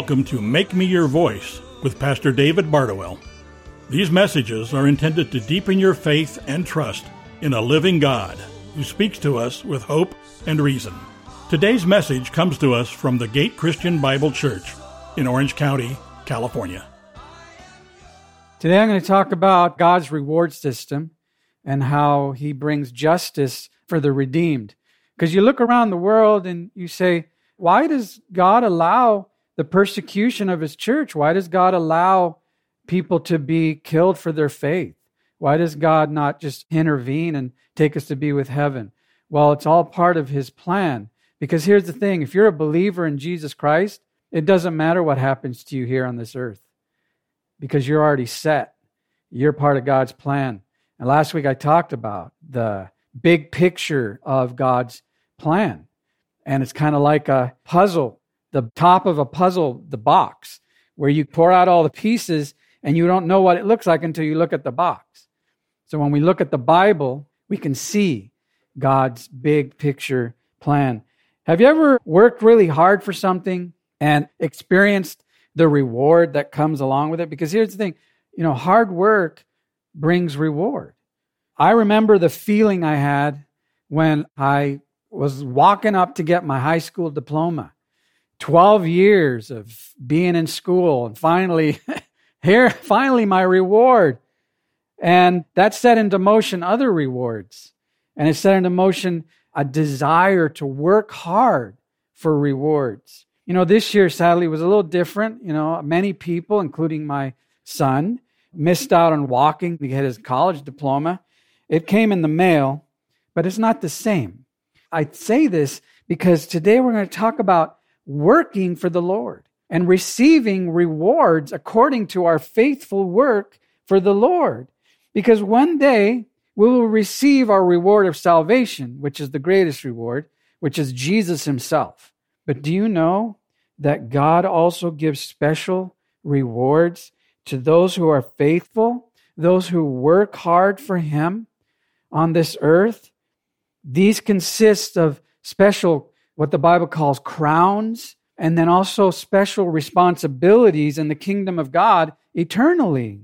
Welcome to Make Me Your Voice with Pastor David Bardowell. These messages are intended to deepen your faith and trust in a living God who speaks to us with hope and reason. Today's message comes to us from the Gate Christian Bible Church in Orange County, California. Today I'm going to talk about God's reward system and how he brings justice for the redeemed. Because you look around the world and you say, why does God allow the persecution of his church? Why does God allow people to be killed for their faith? Why does God not just intervene and take us to be with heaven? Well, it's all part of his plan. Because here's the thing if you're a believer in Jesus Christ, it doesn't matter what happens to you here on this earth because you're already set. You're part of God's plan. And last week I talked about the big picture of God's plan. And it's kind of like a puzzle the top of a puzzle, the box, where you pour out all the pieces and you don't know what it looks like until you look at the box. So when we look at the Bible, we can see God's big picture plan. Have you ever worked really hard for something and experienced the reward that comes along with it? Because here's the thing you know, hard work brings reward. I remember the feeling I had when I was walking up to get my high school diploma. 12 years of being in school and finally here finally my reward. And that set into motion other rewards. And it set into motion a desire to work hard for rewards. You know this year sadly was a little different. You know many people including my son missed out on walking. To get his college diploma. It came in the mail but it's not the same. I say this because today we're going to talk about working for the Lord and receiving rewards according to our faithful work for the Lord. Because one day we will receive our reward of salvation, which is the greatest reward, which is Jesus himself. But do you know that God also gives special rewards to those who are faithful, those who work hard for him on this earth? These consist of special what the Bible calls crowns, and then also special responsibilities in the kingdom of God eternally.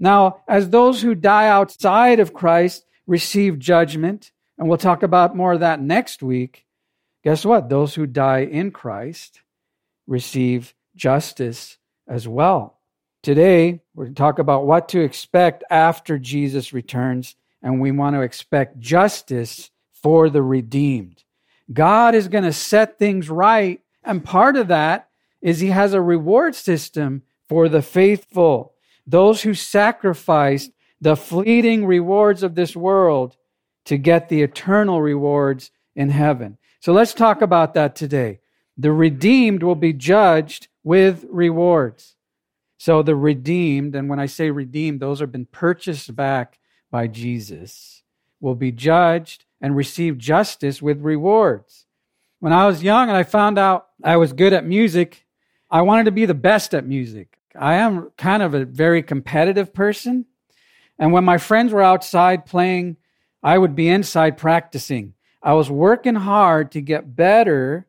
Now, as those who die outside of Christ receive judgment, and we'll talk about more of that next week, guess what? Those who die in Christ receive justice as well. Today, we're going to talk about what to expect after Jesus returns, and we want to expect justice for the redeemed. God is going to set things right. And part of that is he has a reward system for the faithful, those who sacrificed the fleeting rewards of this world to get the eternal rewards in heaven. So let's talk about that today. The redeemed will be judged with rewards. So the redeemed, and when I say redeemed, those have been purchased back by Jesus, will be judged and receive justice with rewards. When I was young and I found out I was good at music, I wanted to be the best at music. I am kind of a very competitive person. And when my friends were outside playing, I would be inside practicing. I was working hard to get better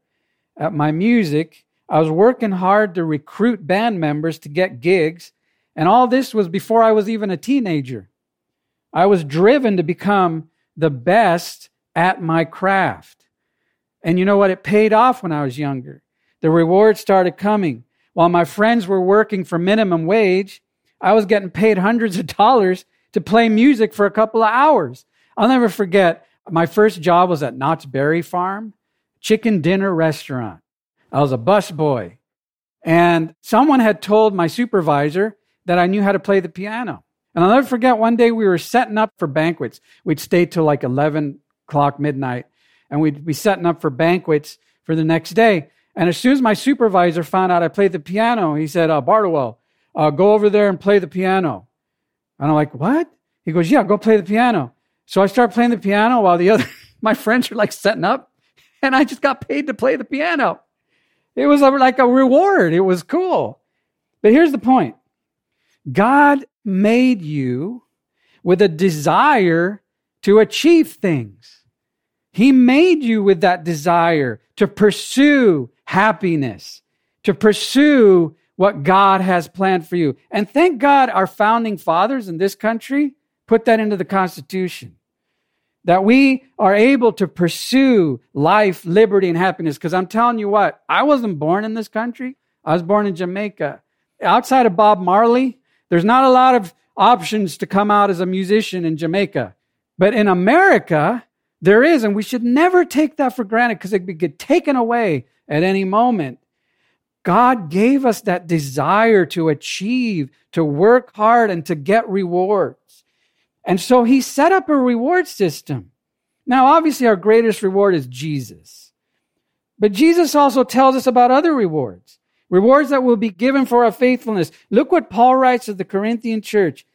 at my music. I was working hard to recruit band members to get gigs. And all this was before I was even a teenager. I was driven to become the best at my craft. And you know what? It paid off when I was younger. The rewards started coming. While my friends were working for minimum wage, I was getting paid hundreds of dollars to play music for a couple of hours. I'll never forget my first job was at Knott's Berry Farm, chicken dinner restaurant. I was a busboy. And someone had told my supervisor that I knew how to play the piano. And I'll never forget one day we were setting up for banquets. We'd stay till like 11 o'clock midnight and we'd be setting up for banquets for the next day. And as soon as my supervisor found out I played the piano, he said, uh, Bardowell, uh, go over there and play the piano. And I'm like, what? He goes, yeah, go play the piano. So I start playing the piano while the other, my friends are like setting up and I just got paid to play the piano. It was like a reward. It was cool. But here's the point. God made you with a desire to achieve things. He made you with that desire to pursue happiness, to pursue what God has planned for you. And thank God our founding fathers in this country put that into the Constitution. That we are able to pursue life, liberty, and happiness. Because I'm telling you what, I wasn't born in this country. I was born in Jamaica. Outside of Bob Marley, there's not a lot of options to come out as a musician in Jamaica. But in America, there is, and we should never take that for granted because it could get taken away at any moment. God gave us that desire to achieve, to work hard, and to get rewards. And so He set up a reward system. Now, obviously, our greatest reward is Jesus. But Jesus also tells us about other rewards, rewards that will be given for our faithfulness. Look what Paul writes to the Corinthian church.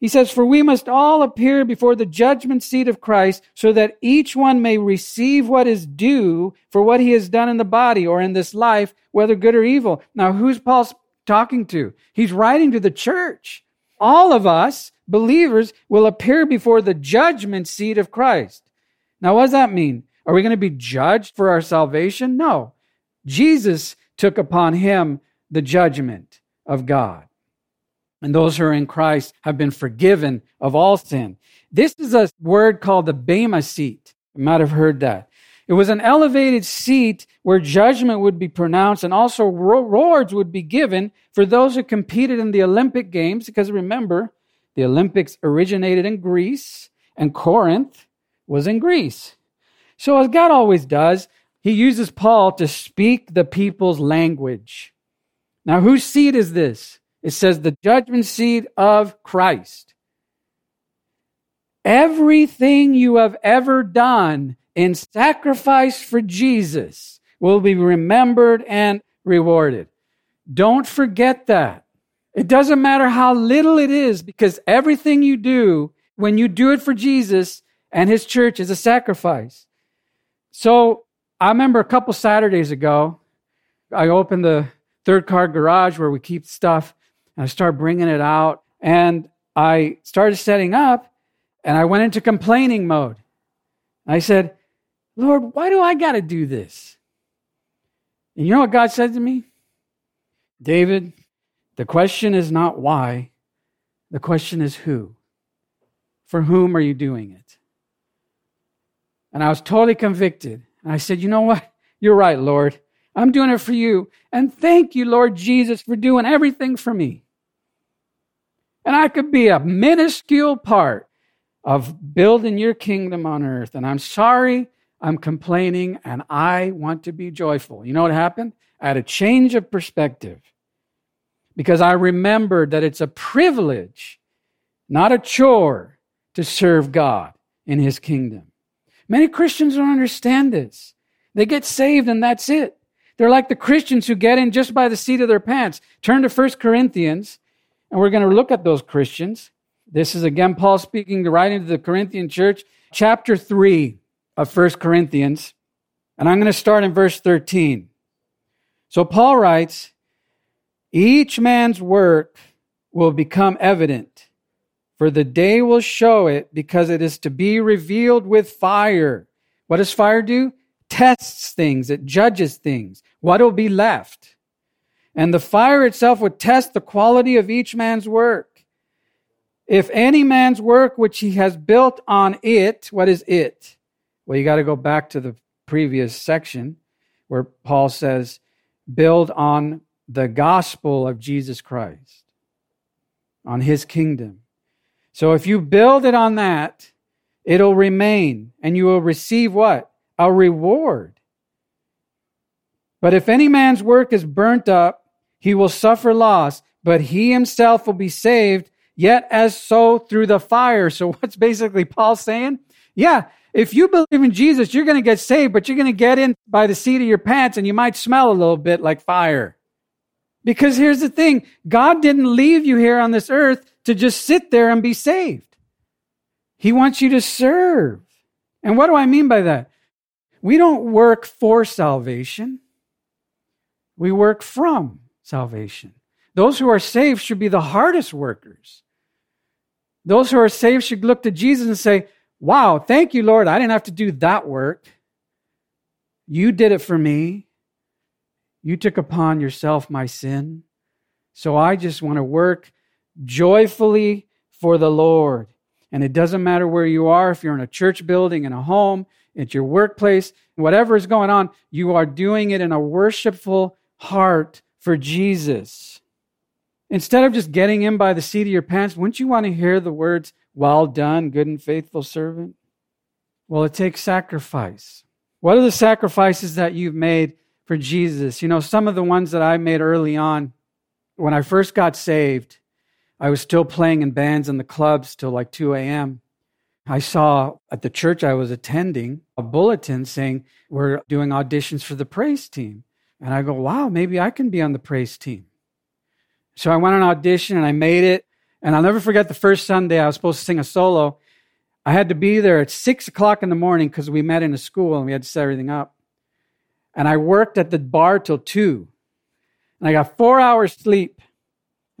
He says, For we must all appear before the judgment seat of Christ, so that each one may receive what is due for what he has done in the body or in this life, whether good or evil. Now, who's Paul talking to? He's writing to the church. All of us, believers, will appear before the judgment seat of Christ. Now, what does that mean? Are we going to be judged for our salvation? No. Jesus took upon him the judgment of God and those who are in Christ have been forgiven of all sin. This is a word called the Bema seat. You might have heard that. It was an elevated seat where judgment would be pronounced and also rewards would be given for those who competed in the Olympic Games. Because remember, the Olympics originated in Greece and Corinth was in Greece. So, as God always does, he uses Paul to speak the people's language. Now, whose seed is this? It says the judgment seed of Christ. Everything you have ever done in sacrifice for Jesus will be remembered and rewarded. Don't forget that. It doesn't matter how little it is because everything you do when you do it for Jesus and his church is a sacrifice. So I remember a couple Saturdays ago, I opened the third car garage where we keep stuff and I started bringing it out and I started setting up and I went into complaining mode. I said, Lord, why do I got to do this? And you know what God said to me? David, the question is not why, the question is who. For whom are you doing it? And I was totally convicted. And I said, You know what? You're right, Lord. I'm doing it for you. And thank you, Lord Jesus, for doing everything for me. And I could be a minuscule part of building your kingdom on earth. And I'm sorry, I'm complaining, and I want to be joyful. You know what happened? I had a change of perspective because I remembered that it's a privilege, not a chore, to serve God in his kingdom. Many Christians don't understand this. They get saved and that's it. They're like the Christians who get in just by the seat of their pants. Turn to 1 Corinthians and we're going to look at those Christians. This is again Paul speaking, writing to the Corinthian church, chapter 3 of 1 Corinthians. And I'm going to start in verse 13. So Paul writes, Each man's work will become evident, for the day will show it, because it is to be revealed with fire. What does fire do? Tests things, it judges things. What will be left? and the fire itself would test the quality of each man's work. If any man's work which he has built on it, what is it? Well, you got to go back to the previous section where Paul says, build on the gospel of Jesus Christ, on his kingdom. So if you build it on that, it'll remain and you will receive what? A reward. But if any man's work is burnt up, he will suffer loss, but he himself will be saved, yet as so through the fire. So what's basically Paul saying? Yeah, if you believe in Jesus, you're going to get saved, but you're going to get in by the seat of your pants and you might smell a little bit like fire. Because here's the thing God didn't leave you here on this earth to just sit there and be saved. He wants you to serve. And what do I mean by that? We don't work for salvation, we work from salvation. Those who are saved should be the hardest workers. Those who are saved should look to Jesus and say, Wow, thank you, Lord. I didn't have to do that work. You did it for me. You took upon yourself my sin. So I just want to work joyfully for the Lord. And it doesn't matter where you are, if you're in a church building, in a home, at your workplace, whatever is going on, you are doing it in a worshipful heart for Jesus. Instead of just getting in by the seat of your pants, wouldn't you want to hear the words, Well done, good and faithful servant? Well, it takes sacrifice. What are the sacrifices that you've made for Jesus? You know, some of the ones that I made early on, when I first got saved, I was still playing in bands in the clubs till like 2 a.m. I saw at the church I was attending a bulletin saying, We're doing auditions for the praise team. And I go, Wow, maybe I can be on the praise team. So I went on audition and I made it. And I'll never forget the first Sunday I was supposed to sing a solo. I had to be there at six o'clock in the morning because we met in a school and we had to set everything up. And I worked at the bar till two. And I got four hours sleep.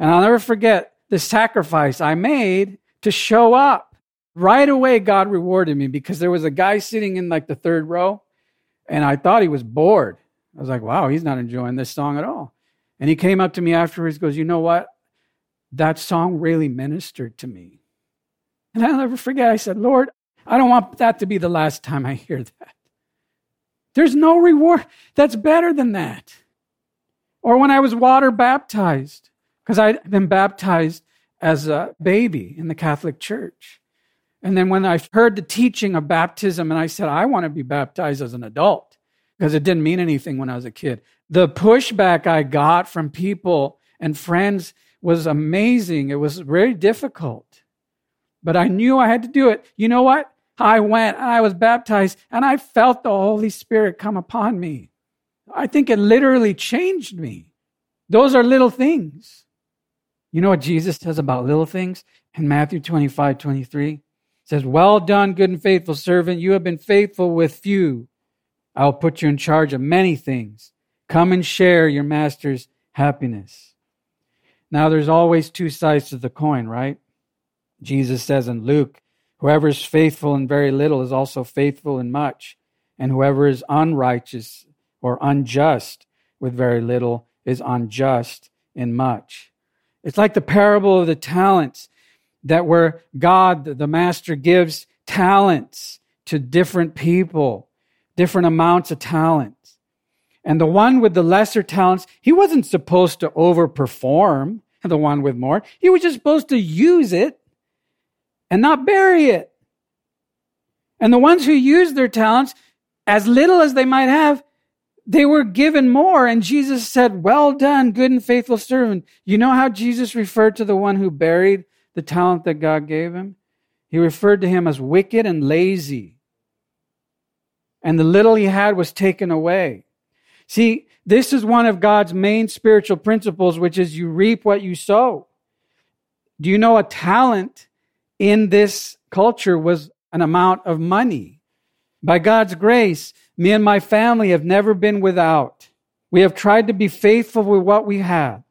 And I'll never forget the sacrifice I made to show up. Right away, God rewarded me because there was a guy sitting in like the third row, and I thought he was bored. I was like, wow, he's not enjoying this song at all. And he came up to me afterwards, goes, You know what? That song really ministered to me. And I'll never forget, I said, Lord, I don't want that to be the last time I hear that. There's no reward that's better than that. Or when I was water baptized, because I'd been baptized as a baby in the Catholic Church. And then when I heard the teaching of baptism, and I said, I want to be baptized as an adult, because it didn't mean anything when I was a kid. The pushback I got from people and friends was amazing. It was very difficult. But I knew I had to do it. You know what? I went and I was baptized and I felt the Holy Spirit come upon me. I think it literally changed me. Those are little things. You know what Jesus says about little things? In Matthew 25, 23, says, Well done, good and faithful servant. You have been faithful with few. I will put you in charge of many things. Come and share your master's happiness. Now, there's always two sides to the coin, right? Jesus says in Luke, Whoever is faithful in very little is also faithful in much, and whoever is unrighteous or unjust with very little is unjust in much. It's like the parable of the talents that where God, the master, gives talents to different people, different amounts of talents. And the one with the lesser talents, he wasn't supposed to overperform the one with more. He was just supposed to use it and not bury it. And the ones who use their talents, as little as they might have, they were given more. And Jesus said, Well done, good and faithful servant. You know how Jesus referred to the one who buried the talent that God gave him? He referred to him as wicked and lazy. And the little he had was taken away. See, this is one of God's main spiritual principles, which is you reap what you sow. Do you know a talent in this culture was an amount of money. By God's grace, me and my family have never been without. We have tried to be faithful with what we have,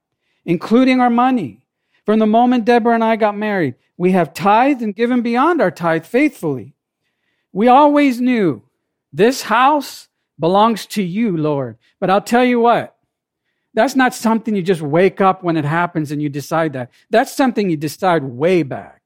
including our money. From the moment Deborah and I got married, we have tithed and given beyond our tithe faithfully. We always knew this house belongs to you, Lord. But I'll tell you what, that's not something you just wake up when it happens and you decide that. That's something you decide way back.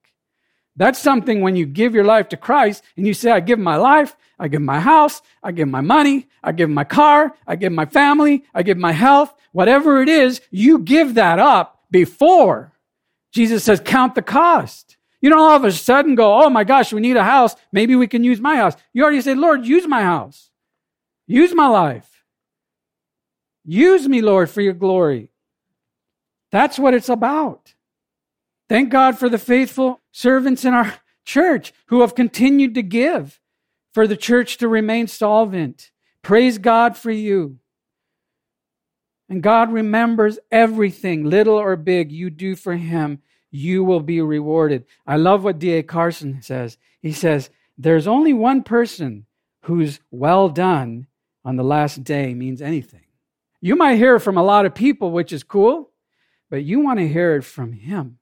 That's something when you give your life to Christ and you say, I give my life, I give my house, I give my money, I give my car, I give my family, I give my health, whatever it is, you give that up before. Jesus says, count the cost. You don't all of a sudden go, oh my gosh, we need a house. Maybe we can use my house. You already say, Lord, use my house. Use my life. Use me, Lord, for your glory. That's what it's about. Thank God for the faithful servants in our church who have continued to give for the church to remain solvent. Praise God for you. And God remembers everything, little or big, you do for Him. You will be rewarded. I love what D.A. Carson says. He says, There's only one person whose well done on the last day means anything. You might hear from a lot of people, which is cool, but you want to hear it from Him.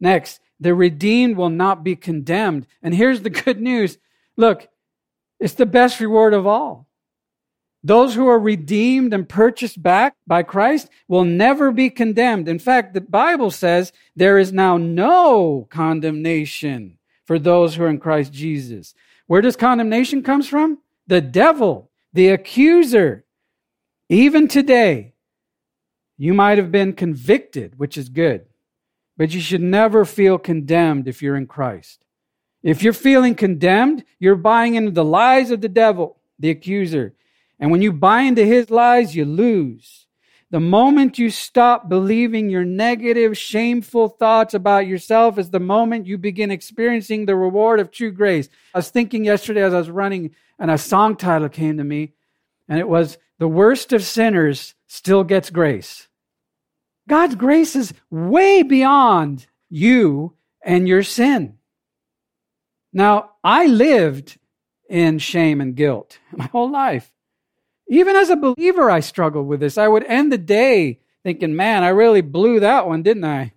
Next, the redeemed will not be condemned. And here's the good news look, it's the best reward of all. Those who are redeemed and purchased back by Christ will never be condemned. In fact, the Bible says there is now no condemnation for those who are in Christ Jesus. Where does condemnation comes from? The devil, the accuser. Even today, you might have been convicted, which is good, but you should never feel condemned if you're in Christ. If you're feeling condemned, you're buying into the lies of the devil, the accuser. And when you buy into his lies, you lose. The moment you stop believing your negative, shameful thoughts about yourself is the moment you begin experiencing the reward of true grace. I was thinking yesterday as I was running, and a song title came to me, and it was The Worst of Sinners Still Gets Grace. God's grace is way beyond you and your sin. Now, I lived in shame and guilt my whole life. Even as a believer, I struggled with this. I would end the day thinking, man, I really blew that one, didn't I?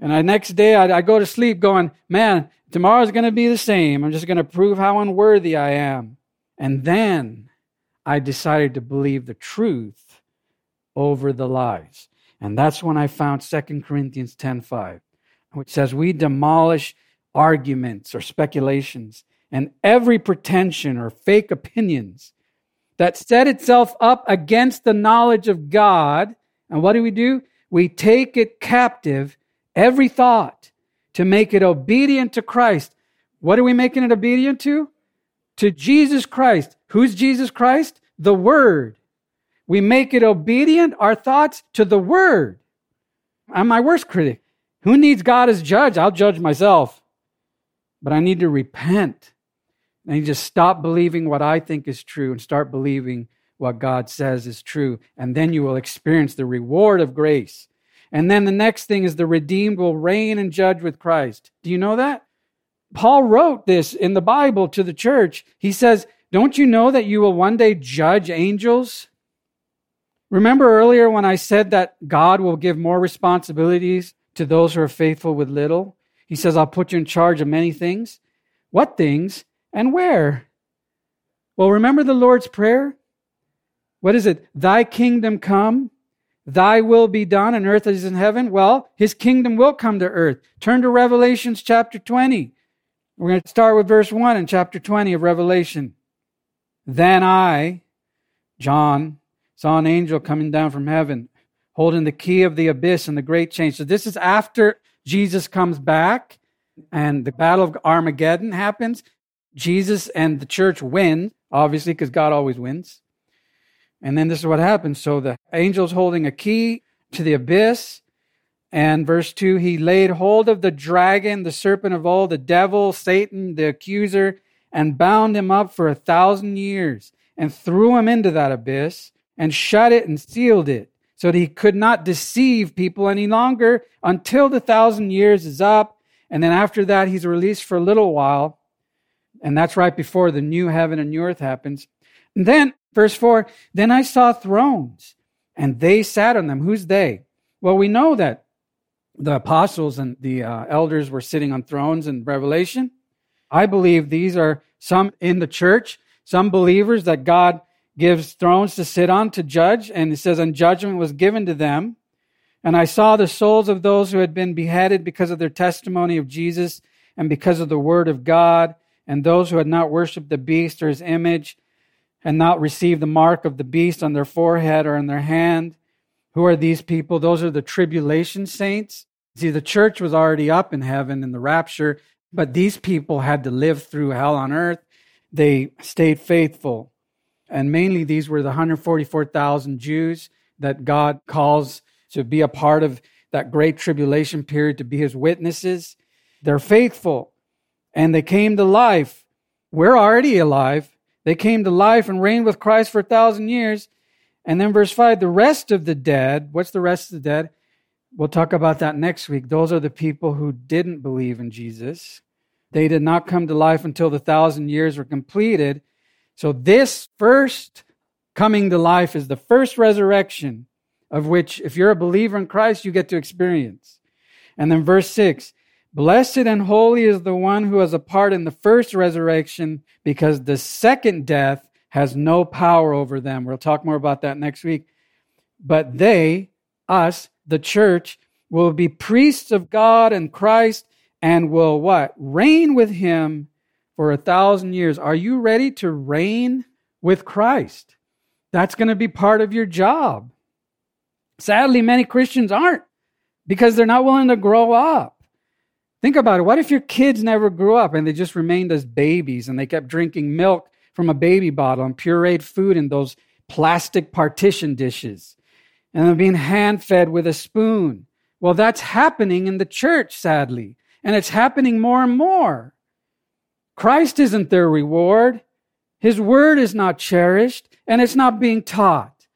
And the next day, I'd, I'd go to sleep going, man, tomorrow's going to be the same. I'm just going to prove how unworthy I am. And then I decided to believe the truth over the lies. And that's when I found 2 Corinthians 10:5, which says we demolish arguments or speculations and every pretension or fake opinions that set itself up against the knowledge of God. And what do we do? We take it captive, every thought, to make it obedient to Christ. What are we making it obedient to? To Jesus Christ. Who's Jesus Christ? The Word. We make it obedient, our thoughts, to the Word. I'm my worst critic. Who needs God as judge? I'll judge myself. But I need to repent I need to stop believing what I think is true and start believing what God says is true. And then you will experience the reward of grace. And then the next thing is the redeemed will reign and judge with Christ. Do you know that? Paul wrote this in the Bible to the church. He says, Don't you know that you will one day judge angels? Remember earlier when I said that God will give more responsibilities to those who are faithful with little? He says, I'll put you in charge of many things. What things? And where? Well, remember the Lord's Prayer? What is it? Thy kingdom come, thy will be done on earth as in heaven. Well, his kingdom will come to earth. Turn to Revelations chapter 20. We're going to start with verse 1 in chapter 20 of Revelation. Then I, John, saw an angel coming down from heaven, holding the key of the abyss and the great chain. So this is after Jesus comes back and the battle of Armageddon happens. Jesus and the church win, obviously, because God always wins. And then this is what happens. So the angel's holding a key to the abyss. And verse 2 he laid hold of the dragon, the serpent of old, the devil, Satan, the accuser, and bound him up for a thousand years, and threw him into that abyss, and shut it and sealed it, so that he could not deceive people any longer until the thousand years is up. And then after that, he's released for a little while. And that's right before the new heaven and new earth happens. And then, verse 4 Then I saw thrones, and they sat on them. Who's they? Well, we know that the apostles and the uh, elders were sitting on thrones in Revelation. I believe these are some in the church, some believers that God gives thrones to sit on to judge. And it says, and judgment was given to them. And I saw the souls of those who had been beheaded because of their testimony of Jesus and because of the word of God and those who had not worshipped the beast or his image and not received the mark of the beast on their forehead or in their hand. Who are these people? Those are the tribulation saints. See, the church was already up in heaven in the rapture, but these people had to live through hell on earth. They stayed faithful. And mainly these were the 144,000 Jews that God calls to be a part of that great tribulation period, to be his witnesses. They're faithful and they came to life. We're already alive. They came to life and reigned with Christ for a thousand years. And then verse 5 the rest of the dead, what's the rest of the dead? We'll talk about that next week. Those are the people who didn't believe in Jesus. They did not come to life until the thousand years were completed. So, this first coming to life is the first resurrection of which, if you're a believer in Christ, you get to experience. And then verse 6 Blessed and holy is the one who has a part in the first resurrection, because the second death has no power over them. We'll talk more about that next week. But they, us, the church, will be priests of God and Christ and will what? Reign with him for a thousand years. Are you ready to reign with Christ? That's going to be part of your job. Sadly, many Christians aren't because they're not willing to grow up. Think about it. What if your kids never grew up and they just remained as babies and they kept drinking milk from a baby bottle and pureed food in those plastic partition dishes and they're being hand fed with a spoon? Well, that's happening in the church, sadly, and it's happening more and more. Christ isn't their reward. His word is not cherished and it's not being taught.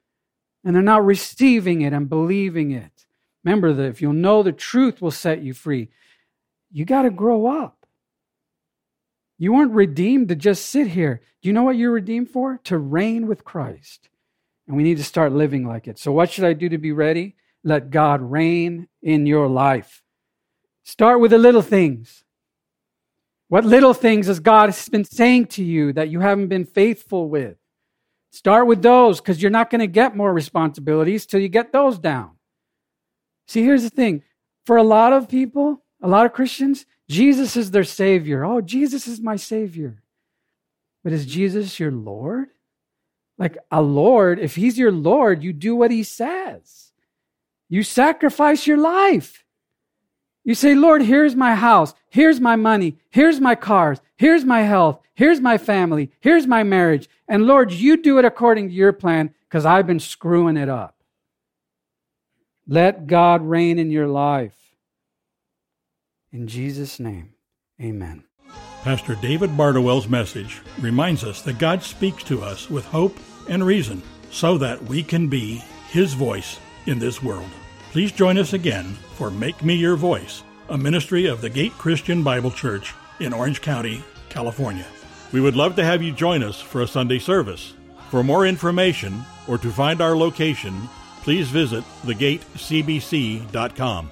And they're not receiving it and believing it. Remember that if you'll know the truth will set you free, you got to grow up. You weren't redeemed to just sit here. Do you know what you're redeemed for? To reign with Christ. And we need to start living like it. So, what should I do to be ready? Let God reign in your life. Start with the little things. What little things has God been saying to you that you haven't been faithful with? Start with those because you're not going to get more responsibilities till you get those down. See, here's the thing for a lot of people, a lot of Christians, Jesus is their Savior. Oh, Jesus is my Savior. But is Jesus your Lord? Like a Lord, if He's your Lord, you do what He says. You sacrifice your life. You say, Lord, here's my house, here's my money, here's my cars, here's my health, here's my family, here's my marriage. And Lord, you do it according to your plan because I've been screwing it up. Let God reign in your life. In Jesus' name, amen. Pastor David Bardowell's message reminds us that God speaks to us with hope and reason so that we can be His voice in this world. Please join us again for Make Me Your Voice, a ministry of the Gate Christian Bible Church in Orange County, California. We would love to have you join us for a Sunday service. For more information or to find our location, please visit thegatecbc.com.